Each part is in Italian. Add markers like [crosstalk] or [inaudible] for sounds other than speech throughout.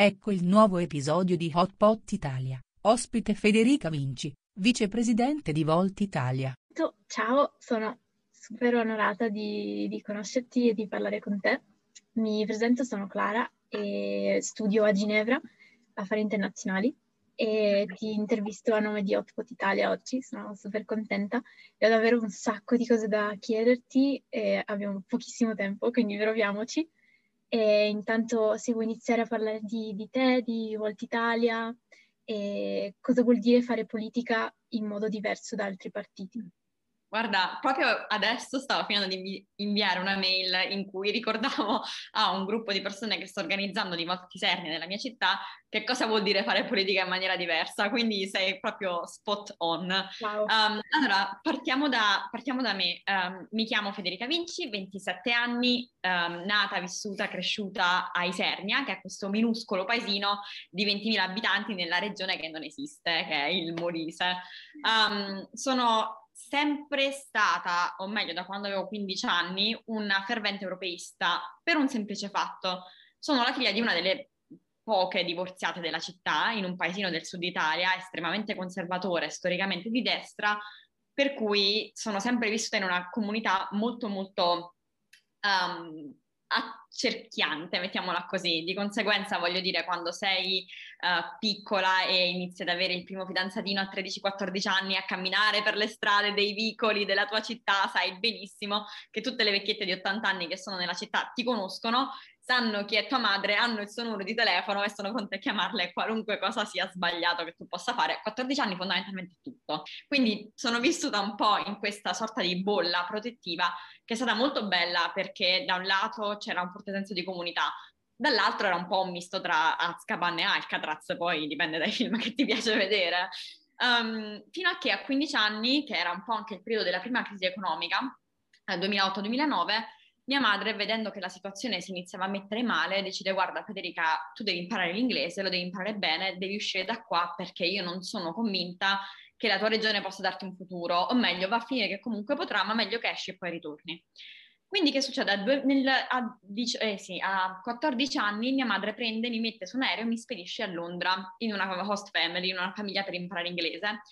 Ecco il nuovo episodio di Hot Pot Italia, ospite Federica Vinci, vicepresidente di Volt Italia. Ciao, sono super onorata di, di conoscerti e di parlare con te. Mi presento, sono Clara e studio a Ginevra affari internazionali e ti intervisto a nome di Hotpot Italia oggi, sono super contenta e ho davvero un sacco di cose da chiederti e abbiamo pochissimo tempo, quindi proviamoci. E intanto se vuoi iniziare a parlare di, di te, di Volt Italia e cosa vuol dire fare politica in modo diverso da altri partiti. Guarda, proprio adesso stavo finendo di inviare una mail in cui ricordavo a un gruppo di persone che sto organizzando di Voltiserni nella mia città che cosa vuol dire fare politica in maniera diversa, quindi sei proprio spot on. Wow. Um, allora, partiamo da, partiamo da me. Um, mi chiamo Federica Vinci, 27 anni, um, nata, vissuta, cresciuta a Isernia, che è questo minuscolo paesino di 20.000 abitanti nella regione che non esiste, che è il Molise. sono sempre stata, o meglio da quando avevo 15 anni, una fervente europeista per un semplice fatto. Sono la figlia di una delle poche divorziate della città, in un paesino del sud Italia, estremamente conservatore, storicamente di destra, per cui sono sempre vissuta in una comunità molto molto um, accerchiante, mettiamola così. Di conseguenza, voglio dire, quando sei uh, piccola e inizi ad avere il primo fidanzatino a 13-14 anni a camminare per le strade dei vicoli della tua città, sai benissimo che tutte le vecchiette di 80 anni che sono nella città ti conoscono sanno chi è tua madre, hanno il suo numero di telefono e sono pronti a chiamarle qualunque cosa sia sbagliato che tu possa fare. A 14 anni fondamentalmente tutto. Quindi sono vissuta un po' in questa sorta di bolla protettiva che è stata molto bella perché da un lato c'era un forte senso di comunità, dall'altro era un po' un misto tra Azkaban e Alcatraz, poi dipende dai film che ti piace vedere. Um, fino a che a 15 anni, che era un po' anche il periodo della prima crisi economica, eh, 2008-2009, mia madre, vedendo che la situazione si iniziava a mettere male, decide: Guarda, Federica, tu devi imparare l'inglese, lo devi imparare bene, devi uscire da qua perché io non sono convinta che la tua regione possa darti un futuro, o meglio, va a finire che comunque potrà, ma meglio che esci e poi ritorni. Quindi che succede? A, due, nel, a, eh sì, a, 14 anni mia madre prende, mi mette su un aereo e mi spedisce a Londra in una host family, in una famiglia per imparare inglese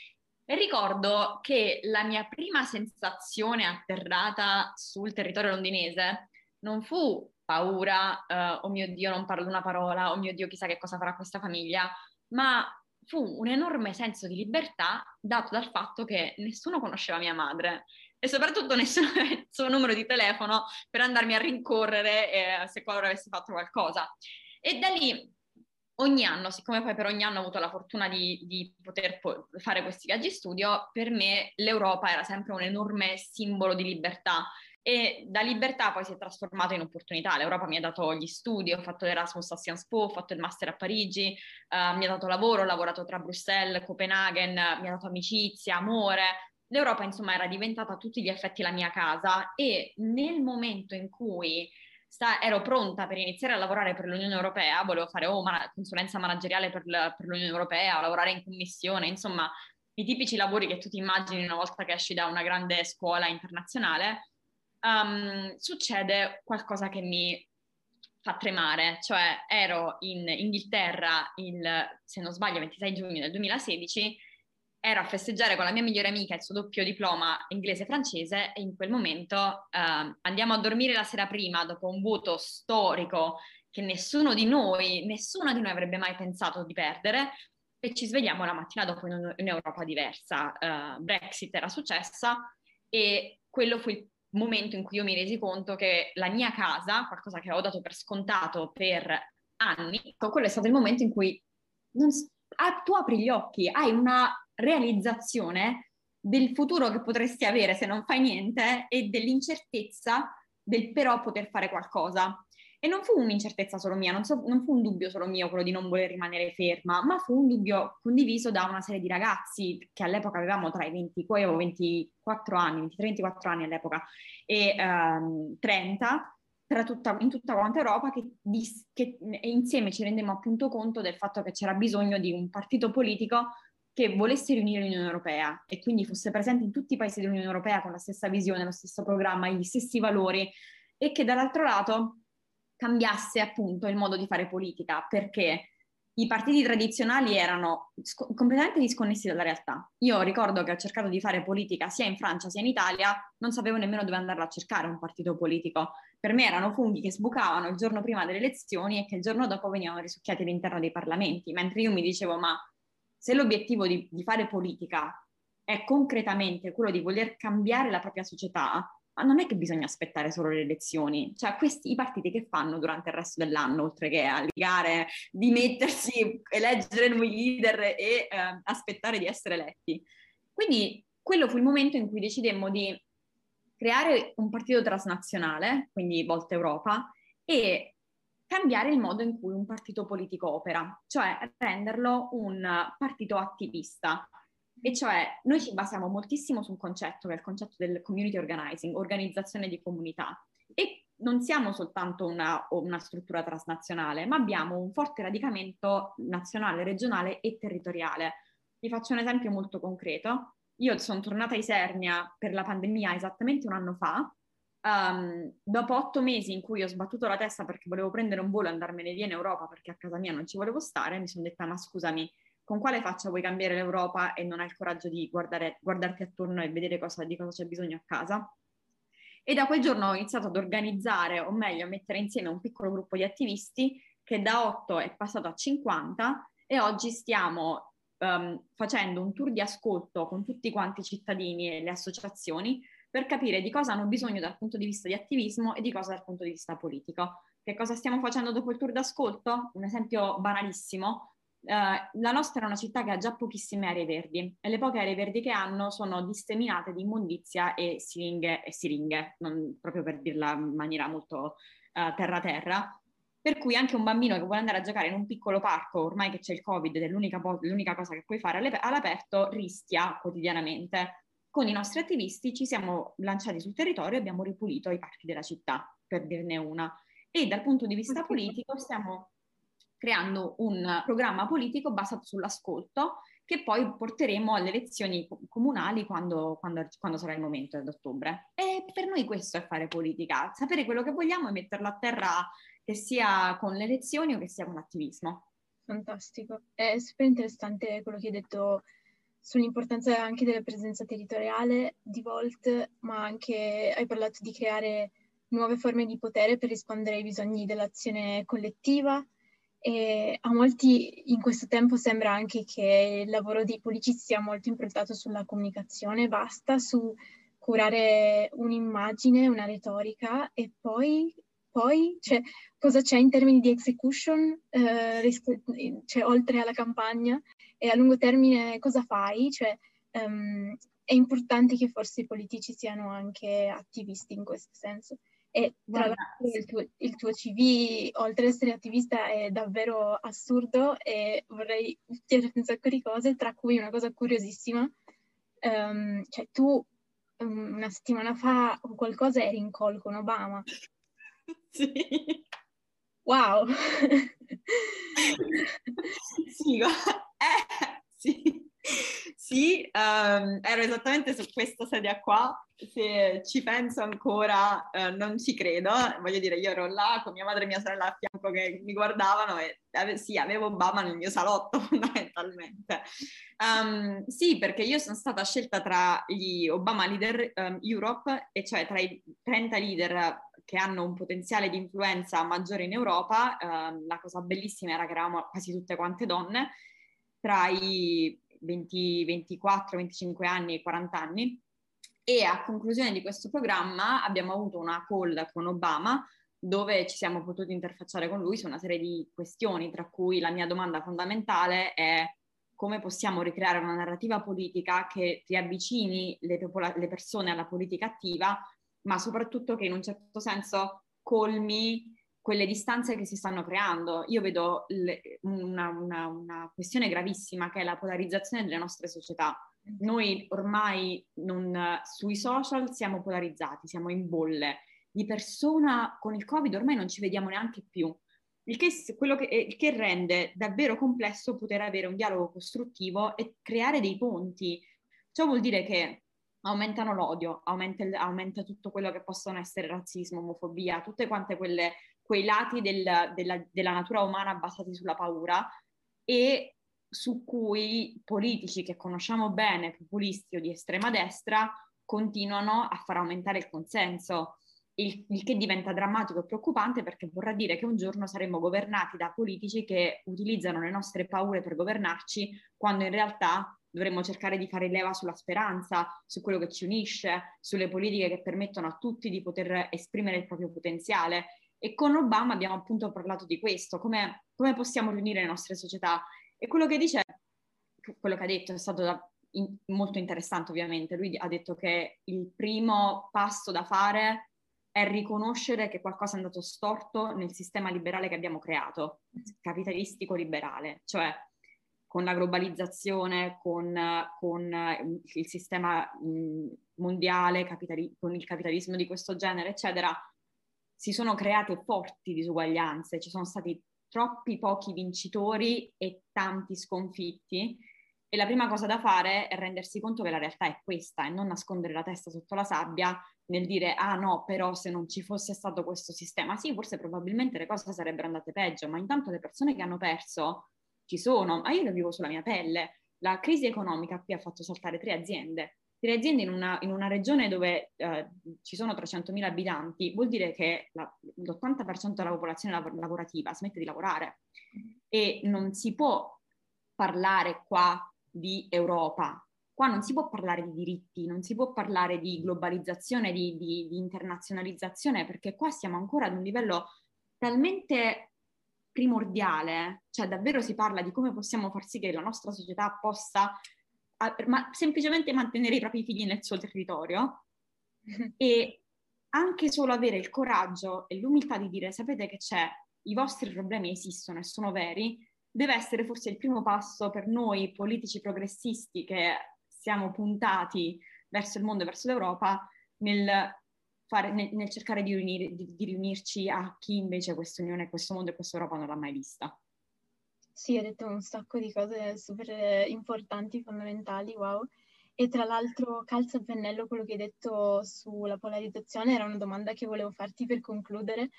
ricordo che la mia prima sensazione atterrata sul territorio londinese non fu paura, uh, oh mio Dio, non parlo una parola, oh mio Dio, chissà che cosa farà questa famiglia, ma fu un enorme senso di libertà dato dal fatto che nessuno conosceva mia madre e soprattutto nessuno aveva il suo numero di telefono per andarmi a rincorrere eh, se qualora avessi fatto qualcosa. E da lì ogni anno, siccome poi per ogni anno ho avuto la fortuna di, di poter po- fare questi viaggi studio, per me l'Europa era sempre un enorme simbolo di libertà e da libertà poi si è trasformato in opportunità. L'Europa mi ha dato gli studi, ho fatto l'Erasmus a Sciences Po, ho fatto il master a Parigi, uh, mi ha dato lavoro, ho lavorato tra Bruxelles, Copenaghen, mi ha dato amicizia, amore. L'Europa insomma era diventata a tutti gli effetti la mia casa e nel momento in cui sta, ero pronta per iniziare a lavorare per l'Unione Europea, volevo fare oh, man- consulenza manageriale per, la, per l'Unione Europea, lavorare in commissione, insomma i tipici lavori che tu ti immagini una volta che esci da una grande scuola internazionale, um, succede qualcosa che mi fa tremare, cioè ero in Inghilterra il, se non sbaglio, 26 giugno del 2016 ero a festeggiare con la mia migliore amica il suo doppio diploma inglese-francese e in quel momento eh, andiamo a dormire la sera prima dopo un voto storico che nessuno di noi, nessuno di noi avrebbe mai pensato di perdere e ci svegliamo la mattina dopo in un'Europa diversa. Uh, Brexit era successa e quello fu il momento in cui io mi resi conto che la mia casa, qualcosa che ho dato per scontato per anni, quello è stato il momento in cui non, ah, tu apri gli occhi, hai una realizzazione del futuro che potresti avere se non fai niente e dell'incertezza del però poter fare qualcosa. E non fu un'incertezza solo mia, non, so, non, fu un dubbio solo mio quello di non voler rimanere ferma, ma fu un dubbio condiviso da una serie di ragazzi che all'epoca avevamo tra i 20, poi avevo 24 anni, 23-24 anni all'epoca, e um, 30, tutta, in tutta quanta Europa che, che insieme ci rendemmo appunto conto del fatto che c'era bisogno di un partito politico che volesse riunire l'Unione Europea e quindi fosse presente in tutti i paesi dell'Unione Europea con la stessa visione, lo stesso programma, gli stessi valori e che dall'altro lato cambiasse appunto il modo di fare politica, perché i partiti tradizionali erano sc- completamente disconnessi dalla realtà. Io ricordo che ho cercato di fare politica sia in Francia sia in Italia, non sapevo nemmeno dove andarla a cercare un partito politico. Per me erano funghi che sbucavano il giorno prima delle elezioni e che il giorno dopo venivano risucchiati all'interno dei parlamenti, mentre io mi dicevo ma se l'obiettivo di, di fare politica è concretamente quello di voler cambiare la propria società, ma non è che bisogna aspettare solo le elezioni, cioè questi i partiti che fanno durante il resto dell'anno, oltre che a ligare, dimettersi, eleggere nuovi leader e eh, aspettare di essere eletti. Quindi quello fu il momento in cui decidemmo di creare un partito transnazionale, quindi Volta Europa, e cambiare il modo in cui un partito politico opera, cioè renderlo un partito attivista, e cioè noi ci basiamo moltissimo su un concetto che è il concetto del community organizing, organizzazione di comunità. E non siamo soltanto una, una struttura transnazionale, ma abbiamo un forte radicamento nazionale, regionale e territoriale. Vi faccio un esempio molto concreto. Io sono tornata a Isernia per la pandemia esattamente un anno fa. Um, dopo otto mesi in cui ho sbattuto la testa perché volevo prendere un volo e andarmene via in Europa perché a casa mia non ci volevo stare, mi sono detta ma scusami, con quale faccia vuoi cambiare l'Europa e non hai il coraggio di guardare, guardarti attorno e vedere cosa, di cosa c'è bisogno a casa? E da quel giorno ho iniziato ad organizzare, o meglio, a mettere insieme un piccolo gruppo di attivisti che da 8 è passato a 50 e oggi stiamo um, facendo un tour di ascolto con tutti quanti i cittadini e le associazioni per capire di cosa hanno bisogno dal punto di vista di attivismo e di cosa dal punto di vista politico. Che cosa stiamo facendo dopo il tour d'ascolto? Un esempio banalissimo, Uh, la nostra è una città che ha già pochissime aree verdi e le poche aree verdi che hanno sono disseminate di immondizia e siringhe, e siringhe non, proprio per dirla in maniera molto uh, terra-terra. Per cui anche un bambino che vuole andare a giocare in un piccolo parco, ormai che c'è il Covid ed è l'unica, po- l'unica cosa che puoi fare all'aperto, rischia quotidianamente. Con i nostri attivisti ci siamo lanciati sul territorio e abbiamo ripulito i parchi della città, per dirne una. E dal punto di vista politico stiamo creando un programma politico basato sull'ascolto che poi porteremo alle elezioni comunali quando, quando, quando sarà il momento ad ottobre. E per noi questo è fare politica, sapere quello che vogliamo e metterlo a terra che sia con le elezioni o che sia con l'attivismo. Fantastico, è super interessante quello che hai detto sull'importanza anche della presenza territoriale di Volt, ma anche hai parlato di creare nuove forme di potere per rispondere ai bisogni dell'azione collettiva. E a molti in questo tempo sembra anche che il lavoro dei politici sia molto improntato sulla comunicazione, basta su curare un'immagine, una retorica e poi, poi cioè, cosa c'è in termini di execution, eh, cioè, oltre alla campagna e a lungo termine cosa fai? Cioè, um, è importante che forse i politici siano anche attivisti in questo senso. E tra l'altro il tuo, il tuo, CV, oltre ad essere attivista, è davvero assurdo e vorrei chiederti un sacco di cose, tra cui una cosa curiosissima. Um, cioè tu um, una settimana fa o qualcosa eri in call con Obama. [laughs] Sì. Wow! sì, [laughs] eh, sì. Sì, um, ero esattamente su questa sedia qua, se ci penso ancora uh, non ci credo, voglio dire io ero là con mia madre e mia sorella a fianco che mi guardavano e ave- sì, avevo Obama nel mio salotto [laughs] fondamentalmente. Um, sì, perché io sono stata scelta tra gli Obama Leader um, Europe, e cioè tra i 30 leader che hanno un potenziale di influenza maggiore in Europa, la cosa bellissima era che eravamo quasi tutte quante donne, tra i 20, 24, 25 anni e 40 anni. E a conclusione di questo programma abbiamo avuto una call con Obama dove ci siamo potuti interfacciare con lui su una serie di questioni, tra cui la mia domanda fondamentale è come possiamo ricreare una narrativa politica che riavvicini le, popola- le persone alla politica attiva, ma soprattutto che in un certo senso colmi quelle distanze che si stanno creando. Io vedo le, una, una, una, questione gravissima che è la polarizzazione delle nostre società. Noi ormai non, sui social siamo polarizzati, siamo in bolle. Di persona con il Covid ormai non ci vediamo neanche più. Il che, che, il che rende davvero complesso poter avere un dialogo costruttivo e creare dei ponti. Ciò vuol dire che aumentano l'odio, aumenta, aumenta, tutto quello che possono essere razzismo, omofobia, tutte quante quelle quei lati del, della, della, natura umana basati sulla paura e su cui politici che conosciamo bene, populisti o di estrema destra, continuano a far aumentare il consenso, il, il, che diventa drammatico e preoccupante perché vorrà dire che un giorno saremo governati da politici che utilizzano le nostre paure per governarci, quando in realtà dovremmo cercare di fare leva sulla speranza, su quello che ci unisce, sulle politiche che permettono a tutti di poter esprimere il proprio potenziale. E con Obama abbiamo appunto parlato di questo, come, come possiamo riunire le nostre società. E quello che dice, quello che ha detto è stato da, in, molto interessante ovviamente. Lui ha detto che il primo passo da fare è riconoscere che qualcosa è andato storto nel sistema liberale che abbiamo creato, capitalistico liberale, cioè con la globalizzazione, con, con eh, il sistema mondiale, capitali- con il capitalismo di questo genere, eccetera, si sono create forti disuguaglianze, ci sono stati troppi pochi vincitori e tanti sconfitti. E la prima cosa da fare è rendersi conto che la realtà è questa e non nascondere la testa sotto la sabbia nel dire ah no, però se non ci fosse stato questo sistema, sì, forse probabilmente le cose sarebbero andate peggio, ma intanto le persone che hanno perso ci sono, ma io lo vivo sulla mia pelle. La crisi economica qui ha fatto saltare tre aziende. Tre aziende in una, in una regione dove eh, ci sono 300.000 abitanti, vuol dire che la, l'80% della popolazione lav- lavorativa smette di lavorare e non si può parlare qua di Europa. Qua non si può parlare di diritti, non si può parlare di globalizzazione, di, di, di internazionalizzazione, perché qua siamo ancora ad un livello talmente primordiale, cioè davvero si parla di come possiamo far sì che la nostra società possa ma, semplicemente mantenere i propri figli nel suo territorio [laughs] e anche solo avere il coraggio e l'umiltà di dire sapete che c'è, i vostri problemi esistono e sono veri, deve essere forse il primo passo per noi politici progressisti che siamo puntati verso il mondo e verso l'Europa nel fare, nel, nel cercare di, riunire, di, di, riunirci a chi invece questa unione, questo mondo e questa Europa non l'ha mai vista. Sì, hai detto un sacco di cose super importanti, fondamentali, wow. E tra l'altro calza a pennello quello che hai detto sulla polarizzazione, era una domanda che volevo farti per concludere,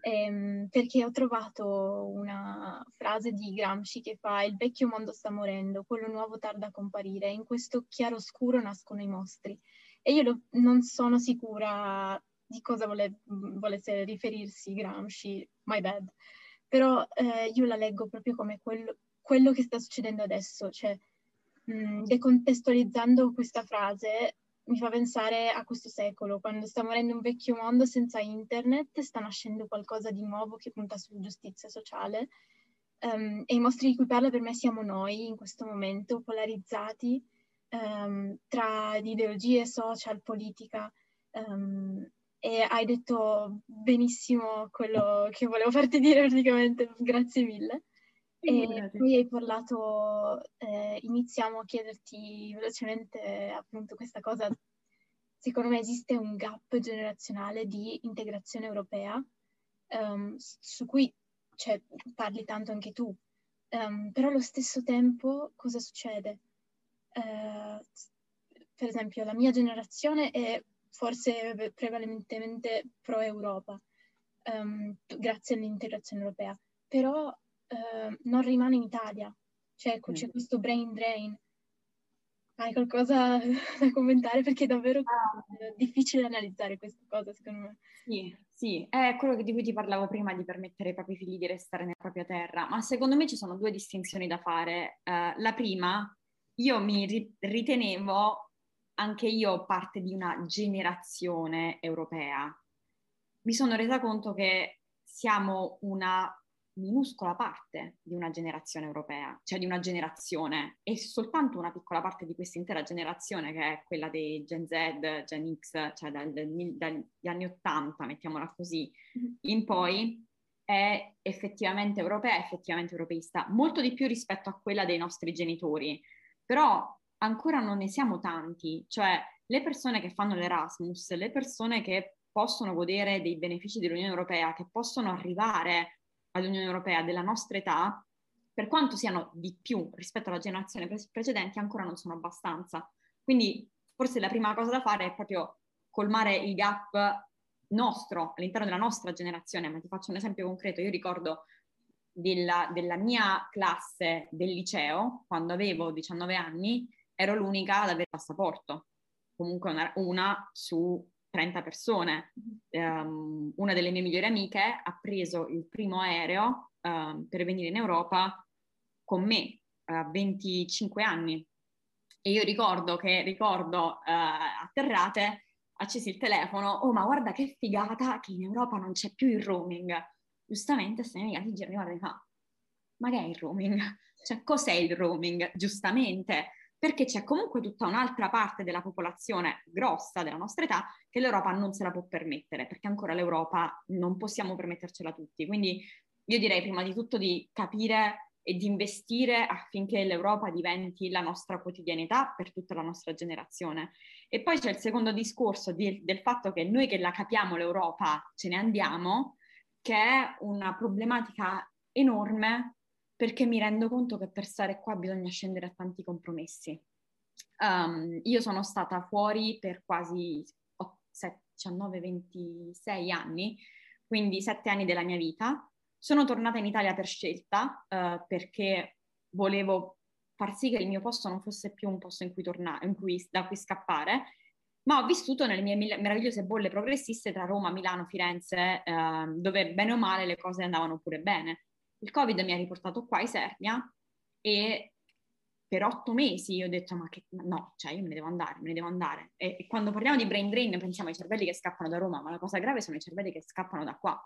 ehm, perché ho trovato una frase di Gramsci che fa il vecchio mondo sta morendo, quello nuovo tarda a comparire, in questo chiaroscuro nascono i mostri. E io lo, non sono sicura di cosa vole, volesse riferirsi Gramsci, my bad, però eh, io la leggo proprio come quello, quello che sta succedendo adesso, cioè mh, decontestualizzando questa frase mi fa pensare a questo secolo, quando sta morendo un vecchio mondo senza internet, sta nascendo qualcosa di nuovo che punta sulla giustizia sociale. Um, e i mostri di cui parla per me siamo noi in questo momento, polarizzati, um, tra ideologie social, politica. Um, e hai detto benissimo quello che volevo farti [laughs] dire praticamente, grazie mille. E poi hai parlato, eh, iniziamo a chiederti velocemente appunto questa cosa, secondo me esiste un gap generazionale di integrazione europea um, su cui cioè, parli tanto anche tu, um, però allo stesso tempo cosa succede? Eh, per esempio la mia generazione è forse prevalentemente pro-Europa, um, grazie all'integrazione europea, però uh, non rimane in Italia, cioè mm. c'è questo brain drain. Hai qualcosa [laughs] da commentare? Perché è davvero ah. difficile analizzare questa cosa, secondo me. Sì, sì, è quello di cui ti parlavo prima, di permettere ai propri figli di restare nella propria terra, ma secondo me ci sono due distinzioni da fare. Uh, la prima io mi ritenevo anche io parte di una generazione europea. Mi sono resa conto che siamo una minuscola parte di una generazione europea, cioè di una generazione, e soltanto una piccola parte di questa intera generazione, che è quella dei Gen Z, Gen X, cioè dal, dagli anni 80, mettiamola così, mm-hmm. in poi, è effettivamente europea, effettivamente europeista, molto di più rispetto a quella dei nostri genitori però ancora non ne siamo tanti, cioè le persone che fanno l'Erasmus, le persone che possono godere dei benefici dell'Unione Europea, che possono arrivare all'Unione Europea della nostra età, per quanto siano di più rispetto alla generazione pre- precedente, ancora non sono abbastanza. Quindi forse la prima cosa da fare è proprio colmare il gap nostro, all'interno della nostra generazione, ma ti faccio un esempio concreto, io ricordo della, della, mia classe del liceo, quando avevo 19 anni, ero l'unica ad avere passaporto, comunque una, una su 30 persone. Um, una delle mie migliori amiche ha preso il primo aereo uh, per venire in Europa con me a uh, 25 anni. E io ricordo che, ricordo uh, atterrate, accesi il telefono, oh ma guarda che figata che in Europa non c'è più il roaming. Giustamente questa mia amica si gira e guarda e fa, ma che è il roaming? [laughs] Cioè cos'è il roaming? Giustamente, perché c'è comunque tutta un'altra parte della popolazione grossa della nostra età che l'Europa non se la può permettere, perché ancora l'Europa non possiamo permettercela tutti. Quindi io direi prima di tutto di capire e di investire affinché l'Europa diventi la nostra quotidianità per tutta la nostra generazione. E poi c'è il secondo discorso di, del fatto che noi che la capiamo l'Europa ce ne andiamo, che è una problematica enorme perché mi rendo conto che per stare qua bisogna scendere a tanti compromessi. Um, io sono stata fuori per quasi 19, 26 anni, quindi 7 anni della mia vita. Sono tornata in Italia per scelta uh, perché volevo far sì che il mio posto non fosse più un posto in cui tornare, in cui, da cui scappare, ma ho vissuto nelle mie meravigliose bolle progressiste tra Roma, Milano, Firenze, eh, dove bene o male le cose andavano pure bene. Il Covid mi ha riportato qua a Isernia e per otto mesi io ho detto ma che no, cioè io me ne devo andare, me ne devo andare. E, e, quando parliamo di brain drain pensiamo ai cervelli che scappano da Roma, ma la cosa grave sono i cervelli che scappano da qua,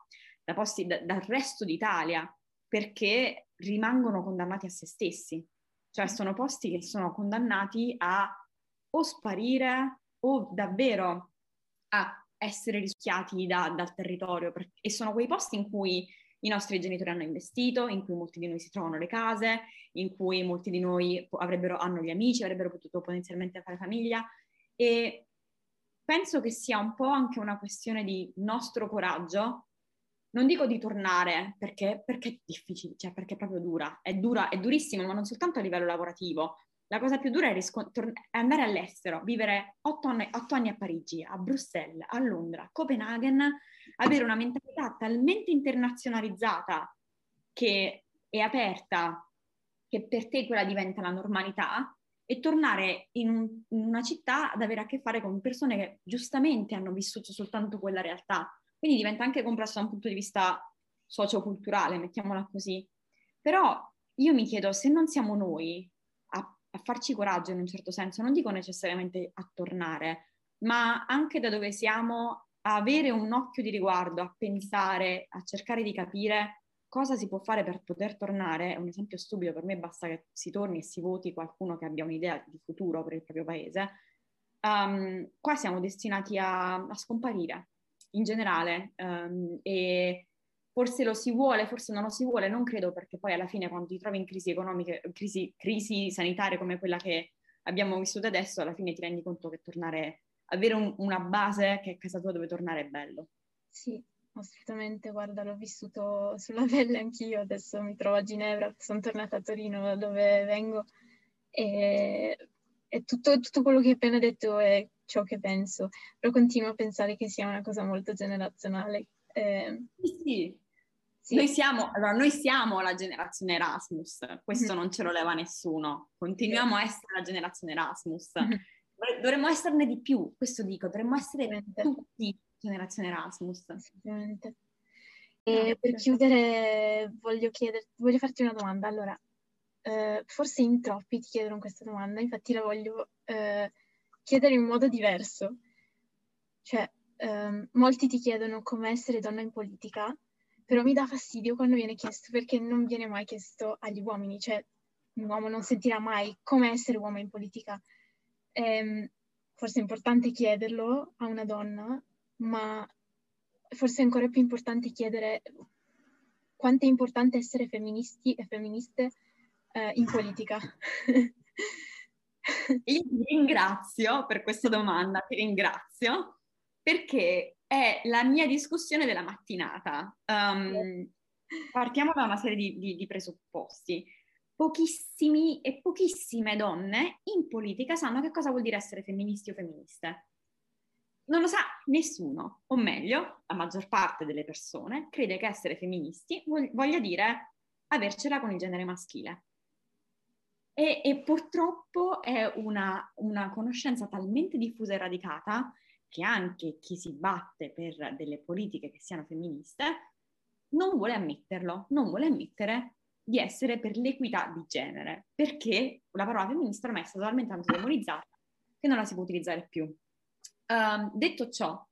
da posti, da, dal resto d'Italia, perché rimangono condannati a se stessi. Cioè sono posti che sono condannati a o sparire o davvero a essere rischiati da, dal territorio. E sono quei posti in cui i nostri genitori hanno investito, in cui molti di noi si trovano le case, in cui molti di noi hanno gli amici, avrebbero potuto potenzialmente fare famiglia e penso che sia un po' anche una questione di nostro coraggio. Non dico di tornare perché, perché è difficile, cioè perché è proprio dura, è dura, è durissima, ma non soltanto a livello lavorativo, la cosa più dura è, riscon- tor- è andare all'estero, vivere otto anni, otto anni, a Parigi, a Bruxelles, a Londra, a Copenaghen, avere una mentalità talmente internazionalizzata che è aperta, che per te quella diventa la normalità, e tornare in, un, in una città ad avere a che fare con persone che giustamente hanno vissuto soltanto quella realtà. Quindi diventa anche complesso da un punto di vista socioculturale, mettiamola così. Però io mi chiedo se non siamo noi a farci coraggio in un certo senso, non dico necessariamente a tornare, ma anche da dove siamo a avere un occhio di riguardo, a pensare, a cercare di capire cosa si può fare per poter tornare. È un esempio stupido, per me basta che si torni e si voti qualcuno che abbia un'idea di futuro per il proprio paese. Um, qua siamo destinati a, a scomparire in generale um, e forse lo si vuole, forse non lo si vuole, non credo perché poi alla fine quando ti trovi in crisi economiche, crisi, crisi sanitarie come quella che abbiamo vissuto adesso, alla fine ti rendi conto che tornare, avere un, una base che è casa tua dove tornare è bello. Sì, assolutamente, guarda, l'ho vissuto sulla pelle anch'io, adesso mi trovo a Ginevra, sono tornata a Torino da dove vengo e, e tutto, tutto quello che hai appena detto è ciò che penso, però continuo a pensare che sia una cosa molto generazionale. Eh, sì, sì. Noi, siamo, allora, noi siamo la generazione Erasmus, questo mm non ce lo leva nessuno, continuiamo a essere la generazione Erasmus. mm Dovremmo esserne di più, questo dico, dovremmo essere tutti generazione Erasmus. Assolutamente. E per chiudere voglio, chieder, voglio farti una domanda. Allora, eh, forse in troppi ti chiedono questa domanda, infatti la voglio eh, chiedere in modo diverso. Cioè, eh, molti ti chiedono come essere donna in politica però mi dà fastidio quando viene chiesto perché non viene mai chiesto agli uomini, cioè un uomo non sentirà mai come essere uomo in politica. Ehm, forse è importante chiederlo a una donna, ma forse è ancora più importante chiedere quanto è importante essere femministi e femministe eh, in politica. [laughs] Io ti ringrazio per questa domanda, ti ringrazio perché è la mia discussione della mattinata. Um, partiamo da una serie di, di, di presupposti. Pochissimi e pochissime donne in politica sanno che cosa vuol dire essere femministi o femministe. Non lo sa nessuno, o meglio, la maggior parte delle persone crede che essere femministi voglia dire avercela con il genere maschile. E, e purtroppo è una, una conoscenza talmente diffusa e radicata che anche chi si batte per delle politiche che siano femministe non vuole ammetterlo, non vuole ammettere di essere per l'equità di genere, perché la parola femminista ormai è stata talmente tanto demonizzata che non la si può utilizzare più. Um, detto ciò,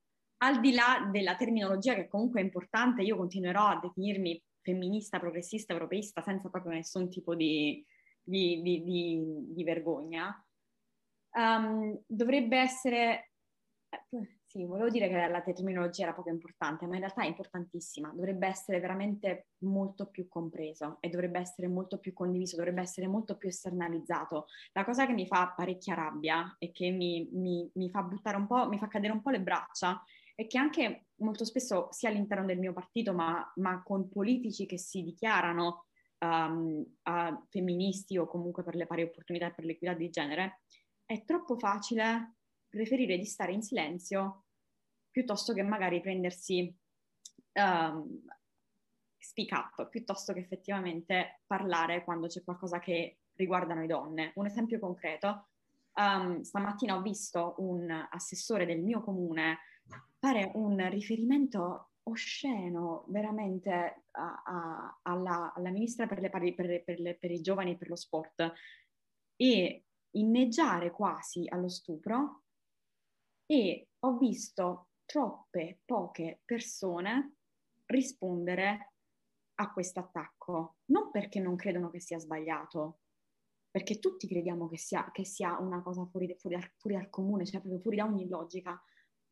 al di là della terminologia che comunque è importante, io continuerò a definirmi femminista, progressista, europeista senza proprio nessun tipo di, di, di, di vergogna, um, dovrebbe essere... Sì, volevo dire che la terminologia era poco importante, ma in realtà è importantissima. Dovrebbe essere veramente molto più compreso e dovrebbe essere molto più condiviso, dovrebbe essere molto più esternalizzato. La cosa che mi fa parecchia rabbia e che mi, mi, mi fa buttare un po', mi fa cadere un po' le braccia è che anche molto spesso, sia all'interno del mio partito, ma, ma con politici che si dichiarano um, femministi o comunque per le pari opportunità e per l'equità di genere, è troppo facile preferire di stare in silenzio piuttosto che magari prendersi um, speak up, piuttosto che effettivamente parlare quando c'è qualcosa che riguarda noi donne. Un esempio concreto, um, stamattina ho visto un assessore del mio comune fare un riferimento osceno veramente a, a, alla, alla, ministra per, le pari, per, per, le, per i giovani e per lo sport e inneggiare quasi allo stupro e ho visto troppe poche persone rispondere a questo attacco, non perché non credono che sia sbagliato, perché tutti crediamo che sia, che sia una cosa fuori, fuori, al, fuori al comune, cioè proprio fuori da ogni logica,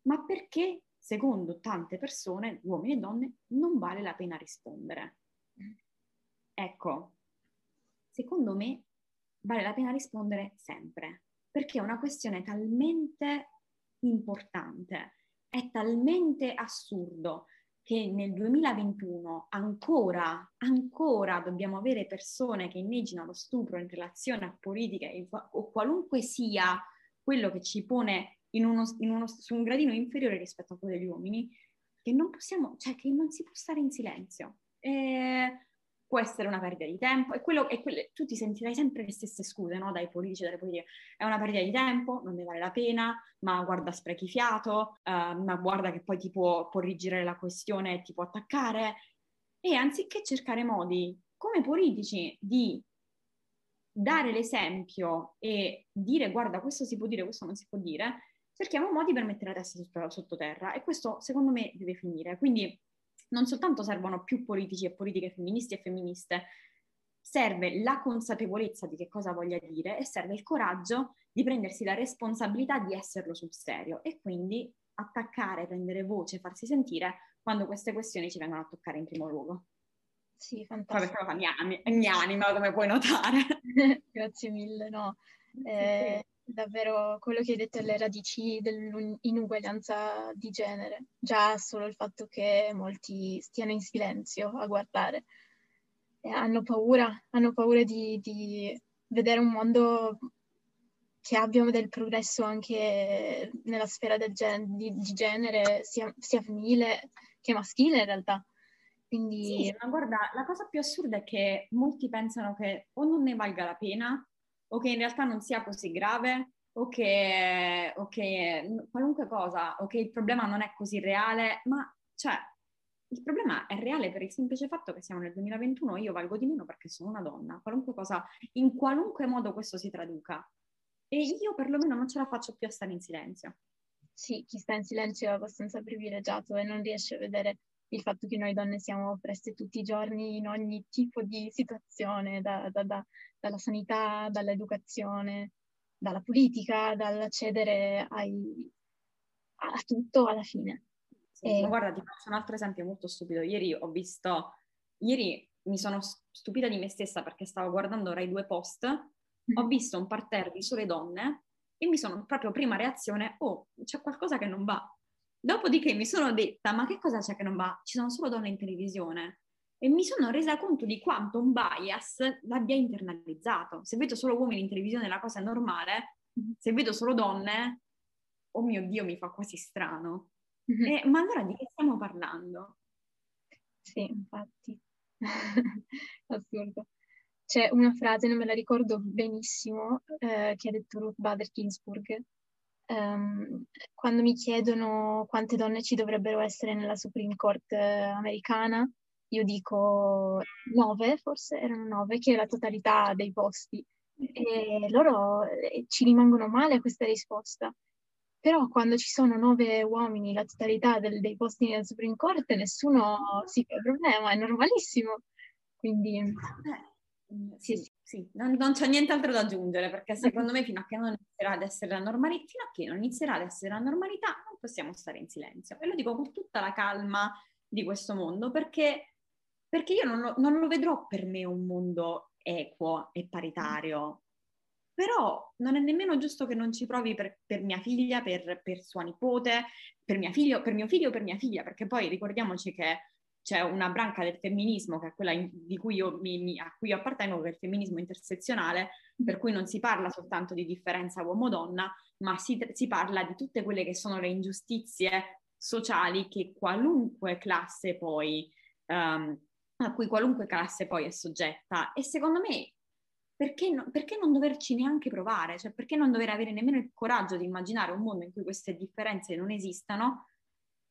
ma perché secondo tante persone, uomini e donne, non vale la pena rispondere. Ecco, secondo me vale la pena rispondere sempre, perché è una questione talmente importante, è talmente assurdo che nel 2021 ancora, ancora dobbiamo avere persone che inneggiano lo stupro in relazione a politica o qualunque sia quello che ci pone uno, uno, su un gradino inferiore rispetto a quello degli uomini, che non possiamo, cioè che non si può stare in silenzio. E può essere una perdita di tempo, e quello, e tu ti sentirai sempre le stesse scuse no? dai politici, dalle politiche. È una perdita di tempo, non ne vale la pena, ma guarda sprechi fiato, uh, ma guarda che poi ti può, può rigirare la questione e ti può attaccare. E anziché cercare modi come politici di dare l'esempio e dire guarda questo si può dire, questo non si può dire, cerchiamo modi per mettere la testa sotto, sottoterra e questo secondo me deve finire. Quindi non soltanto servono più politici e politiche femministi e femministe, serve la consapevolezza di che cosa voglia dire e serve il coraggio di prendersi la responsabilità di esserlo sul serio e quindi attaccare, prendere voce, farsi sentire quando queste questioni ci vengono a toccare in primo luogo. Sì, fantastico. Mi, anima, come puoi notare. [laughs] Grazie mille, no. Eh, davvero quello che hai detto è le radici dell'inuguaglianza di genere, già solo il fatto che molti stiano in silenzio a guardare e hanno paura, hanno paura di, di vedere un mondo che abbia del progresso anche nella sfera gen- di, di, genere, sia, sia, femminile che maschile in realtà. Quindi... Sì, ma guarda, la cosa più assurda è che molti pensano che o non ne valga la pena o che in realtà non sia così grave o che, o che qualunque cosa, o che il problema non è così reale, ma cioè il problema è reale per il semplice fatto che siamo nel 2021 e io valgo di meno perché sono una donna, qualunque cosa, in qualunque modo questo si traduca. E io perlomeno non ce la faccio più a stare in silenzio. Sì, chi sta in silenzio è abbastanza privilegiato e non riesce a vedere il fatto che noi donne siamo oppresse tutti i giorni in ogni tipo di situazione, da, da, da, dalla sanità, dall'educazione, dalla politica, dall'accedere ai, a tutto alla fine. Sì, e... guarda, ti faccio un altro esempio molto stupido. Ieri ho visto, ieri mi sono stupita di me stessa perché stavo guardando Rai due post, mm. ho visto un parterre di sole donne e mi sono proprio prima reazione, oh, c'è qualcosa che non va. Dopodiché mi sono detta, ma che cosa c'è che non va? Ci sono solo donne in televisione. E mi sono resa conto di quanto un bias l'abbia internalizzato. Se vedo solo uomini in televisione la cosa è normale, se vedo solo donne, oh mio Dio, mi fa quasi strano. Mm-hmm. E, ma allora di che stiamo parlando? Sì, infatti. [laughs] Assurdo. C'è una frase, non me la ricordo benissimo, eh, che ha detto Ruth Bader Ginsburg. Um, quando mi chiedono quante donne ci dovrebbero essere nella Supreme Court eh, americana, io dico nove, forse erano nove, che è la totalità dei posti. E loro eh, ci rimangono male a questa risposta. Però quando ci sono nove uomini, la totalità del, dei posti nella Supreme Court, nessuno si fa problema, è normalissimo. Quindi... Eh, sì, sì, sì. Non, non, c'è nient'altro da aggiungere, perché secondo me fino a che non inizierà ad essere la normalità, fino a che non inizierà ad essere la normalità, non possiamo stare in silenzio. E lo dico con tutta la calma di questo mondo, perché, perché io non lo, non lo vedrò per me un mondo equo e paritario però non è nemmeno giusto che non ci provi per, per mia figlia, per, per, sua nipote, per, mia figlio, per mio figlio o per mia figlia, perché poi ricordiamoci che c'è una branca del femminismo, che è quella in, cui io mi, mi, a cui io appartengo, che è il femminismo intersezionale, per cui non si parla soltanto di differenza uomo-donna, ma si, si parla di tutte quelle che sono le ingiustizie sociali che qualunque classe poi, um, a cui qualunque classe poi è soggetta. E secondo me perché, no, perché, non doverci neanche provare? Cioè, perché non dover avere nemmeno il coraggio di immaginare un mondo in cui queste differenze non esistano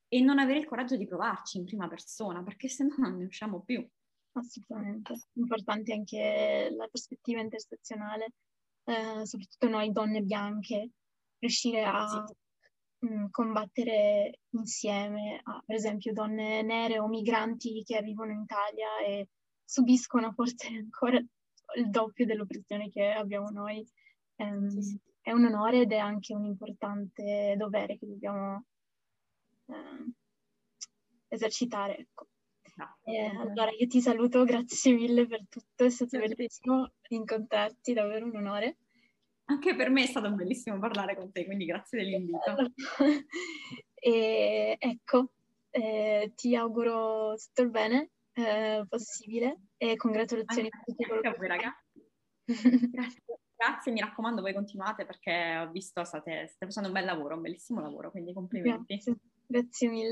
e non avere il coraggio di provarci in prima persona, perché se no non ne usciamo più. Assolutamente. Importante anche la prospettiva intersezionale, eh, soprattutto noi donne bianche, riuscire a sì. mh, mm, combattere insieme, a, per esempio donne nere o migranti che arrivano in Italia e subiscono forse [laughs] ancora il doppio dell'oppressione che abbiamo noi. Um, sì. È un onore ed è anche un importante dovere che dobbiamo uh, esercitare. Ecco. No. Eh, allora io ti saluto, grazie mille per tutto, è stato grazie. bellissimo incontrarti, davvero un onore. Anche per me è stato bellissimo parlare con te, quindi grazie dell'invito. [laughs] e ecco, eh, ti auguro tutto il bene eh, possibile e congratulazioni a tutti a voi ragazzi. [laughs] grazie. grazie, mi raccomando voi continuate perché ho visto state, state facendo un bel lavoro, un bellissimo lavoro, quindi complimenti. Grazie, grazie mille.